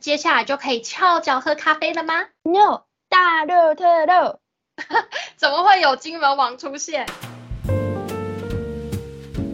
接下来就可以翘脚喝咖啡了吗？No，大肉特肉，怎么会有金门王出现？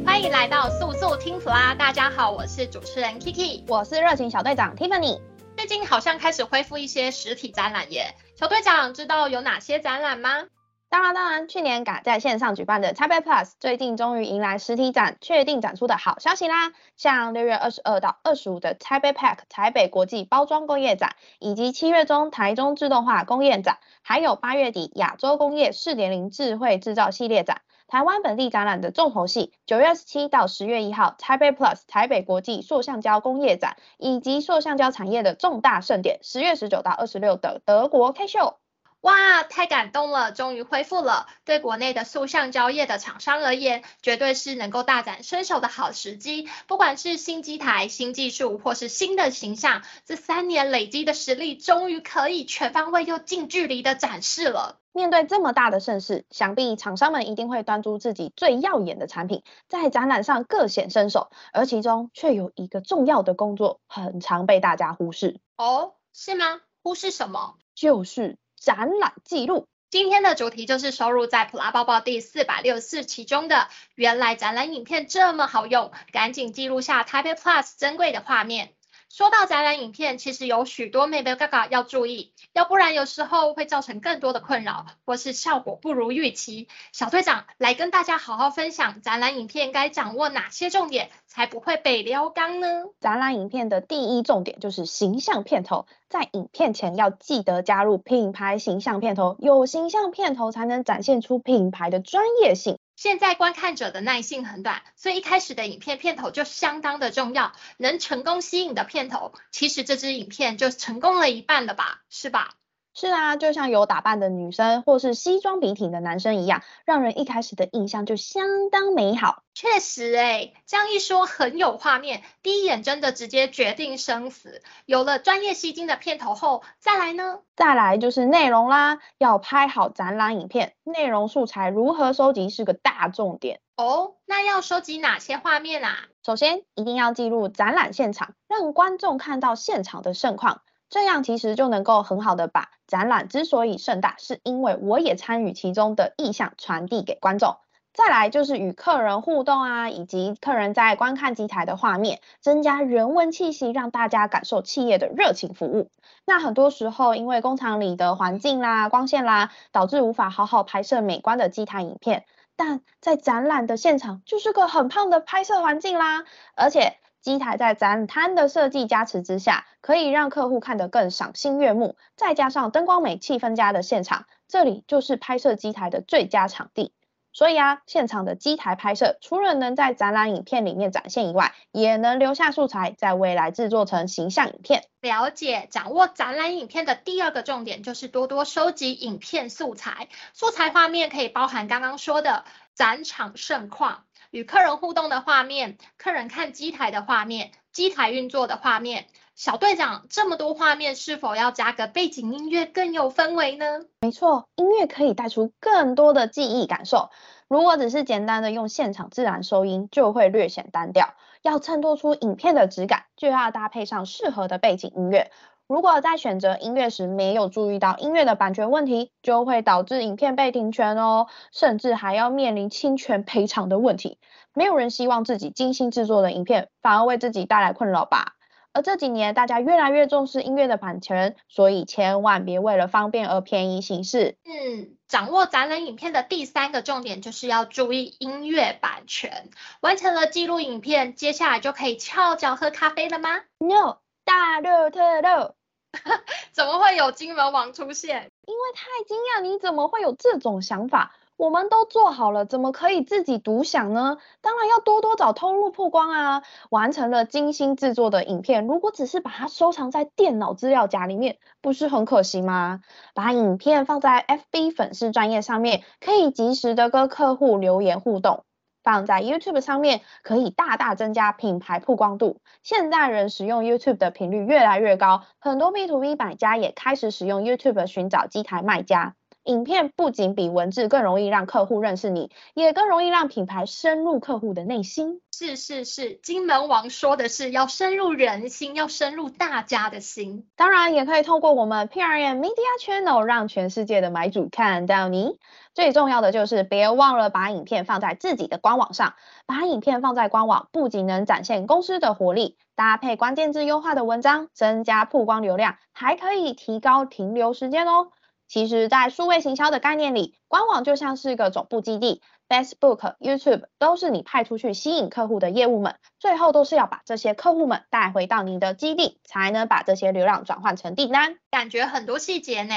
欢迎来到速速听普拉，大家好，我是主持人 Kiki，我是热情小队长 Tiffany。最近好像开始恢复一些实体展览耶，小队长知道有哪些展览吗？当然，当然，去年赶在线上举办的 Taipei Plus，最近终于迎来实体展，确定展出的好消息啦！像六月二十二到二十五的 Taipei Pack 台北国际包装工业展，以及七月中台中自动化工业展，还有八月底亚洲工业四点零智慧制造系列展，台湾本地展览的重头戏，九月二十七到十月一号 Taipei Plus 台北国际塑橡胶工业展，以及塑橡胶产业的重大盛典，十月十九到二十六的德国 K Show。哇，太感动了，终于恢复了。对国内的塑橡胶业的厂商而言，绝对是能够大展身手的好时机。不管是新机台、新技术，或是新的形象，这三年累积的实力，终于可以全方位又近距离的展示了。面对这么大的盛事，想必厂商们一定会端出自己最耀眼的产品，在展览上各显身手。而其中却有一个重要的工作，很常被大家忽视。哦，是吗？忽视什么？就是。展览记录，今天的主题就是收入在普拉包包第四百六十四期中的。原来展览影片这么好用，赶紧记录下 Type Plus 珍贵的画面。说到展览影片，其实有许多眉眉角角要注意，要不然有时候会造成更多的困扰，或是效果不如预期。小队长来跟大家好好分享展览影片该掌握哪些重点，才不会被撩缸呢？展览影片的第一重点就是形象片头，在影片前要记得加入品牌形象片头，有形象片头才能展现出品牌的专业性。现在观看者的耐性很短，所以一开始的影片片头就相当的重要。能成功吸引的片头，其实这支影片就成功了一半了吧，是吧？是啊，就像有打扮的女生或是西装笔挺的男生一样，让人一开始的印象就相当美好。确实诶，这样一说很有画面，第一眼真的直接决定生死。有了专业吸睛的片头后，再来呢？再来就是内容啦，要拍好展览影片，内容素材如何收集是个大重点。哦，那要收集哪些画面啊？首先一定要记录展览现场，让观众看到现场的盛况。这样其实就能够很好的把展览之所以盛大，是因为我也参与其中的意向传递给观众。再来就是与客人互动啊，以及客人在观看机台的画面，增加人文气息，让大家感受企业的热情服务。那很多时候因为工厂里的环境啦、光线啦，导致无法好好拍摄美观的机台影片。但在展览的现场就是个很棒的拍摄环境啦，而且。机台在展摊的设计加持之下，可以让客户看得更赏心悦目。再加上灯光美、气氛佳的现场，这里就是拍摄机台的最佳场地。所以啊，现场的机台拍摄，除了能在展览影片里面展现以外，也能留下素材，在未来制作成形象影片。了解，掌握展览影片的第二个重点就是多多收集影片素材。素材画面可以包含刚刚说的展场盛况。与客人互动的画面，客人看机台的画面，机台运作的画面，小队长这么多画面，是否要加个背景音乐更有氛围呢？没错，音乐可以带出更多的记忆感受。如果只是简单的用现场自然收音，就会略显单调。要衬托出影片的质感，就要搭配上适合的背景音乐。如果在选择音乐时没有注意到音乐的版权问题，就会导致影片被停权哦，甚至还要面临侵权赔偿的问题。没有人希望自己精心制作的影片反而为自己带来困扰吧？而这几年大家越来越重视音乐的版权，所以千万别为了方便而便宜行事。嗯，掌握展览影片的第三个重点就是要注意音乐版权。完成了记录影片，接下来就可以翘脚喝咖啡了吗？No，大乐特乐。怎么会有金门王出现？因为太惊讶，你怎么会有这种想法？我们都做好了，怎么可以自己独享呢？当然要多多找通路曝光啊！完成了精心制作的影片，如果只是把它收藏在电脑资料夹里面，不是很可惜吗？把影片放在 FB 粉丝专业上面，可以及时的跟客户留言互动。放在 YouTube 上面，可以大大增加品牌曝光度。现在人使用 YouTube 的频率越来越高，很多 B to B 买家也开始使用 YouTube 寻找机台卖家。影片不仅比文字更容易让客户认识你，也更容易让品牌深入客户的内心。是是是，金门王说的是要深入人心，要深入大家的心。当然也可以透过我们 PRM Media Channel 让全世界的买主看到你。最重要的就是别忘了把影片放在自己的官网上。把影片放在官网，不仅能展现公司的活力，搭配关键字优化的文章，增加曝光流量，还可以提高停留时间哦。其实，在数位行销的概念里，官网就像是一个总部基地，Facebook、YouTube 都是你派出去吸引客户的业务们，最后都是要把这些客户们带回到您的基地，才能把这些流量转换成订单。感觉很多细节呢，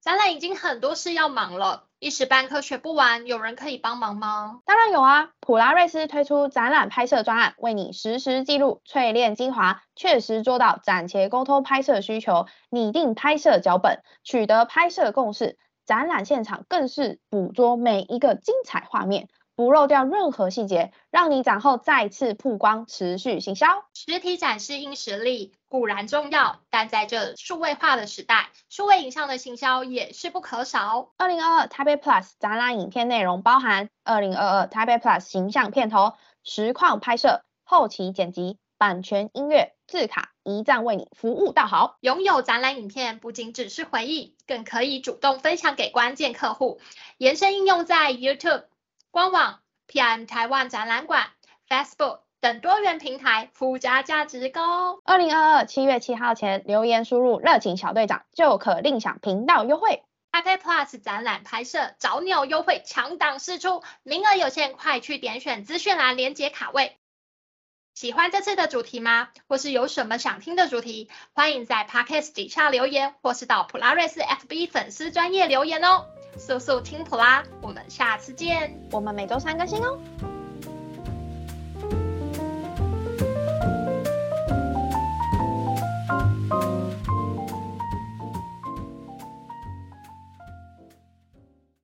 展览已经很多事要忙了。一时半刻学不完，有人可以帮忙吗？当然有啊，普拉瑞斯推出展览拍摄专案，为你实时记录、淬炼精华，确实做到展前沟通拍摄需求，拟定拍摄脚本，取得拍摄共识，展览现场更是捕捉每一个精彩画面。不漏掉任何细节，让你展后再次曝光，持续行销。实体展示硬实力固然重要，但在这数位化的时代，数位影像的行销也是不可少。二零二二台北 Plus 展览影片内容包含二零二二台北 Plus 形象片头、实况拍摄、后期剪辑、版权音乐、字卡，一站为你服务到好。拥有展览影片，不仅只是回忆，更可以主动分享给关键客户，延伸应用在 YouTube。官网、PRM 台湾展览馆、Facebook 等多元平台，附加价值高。二零二二七月七号前留言输入“热情小队长”就可另享频道优惠。iPad Plus 展览拍摄早鸟优惠抢档释出，名额有限，快去点选资讯栏连接卡位。喜欢这次的主题吗？或是有什么想听的主题？欢迎在 Podcast 底下留言，或是到普拉瑞斯 FB 粉丝专业留言哦。速速听普啦，我们下次见。我们每周三更新哦。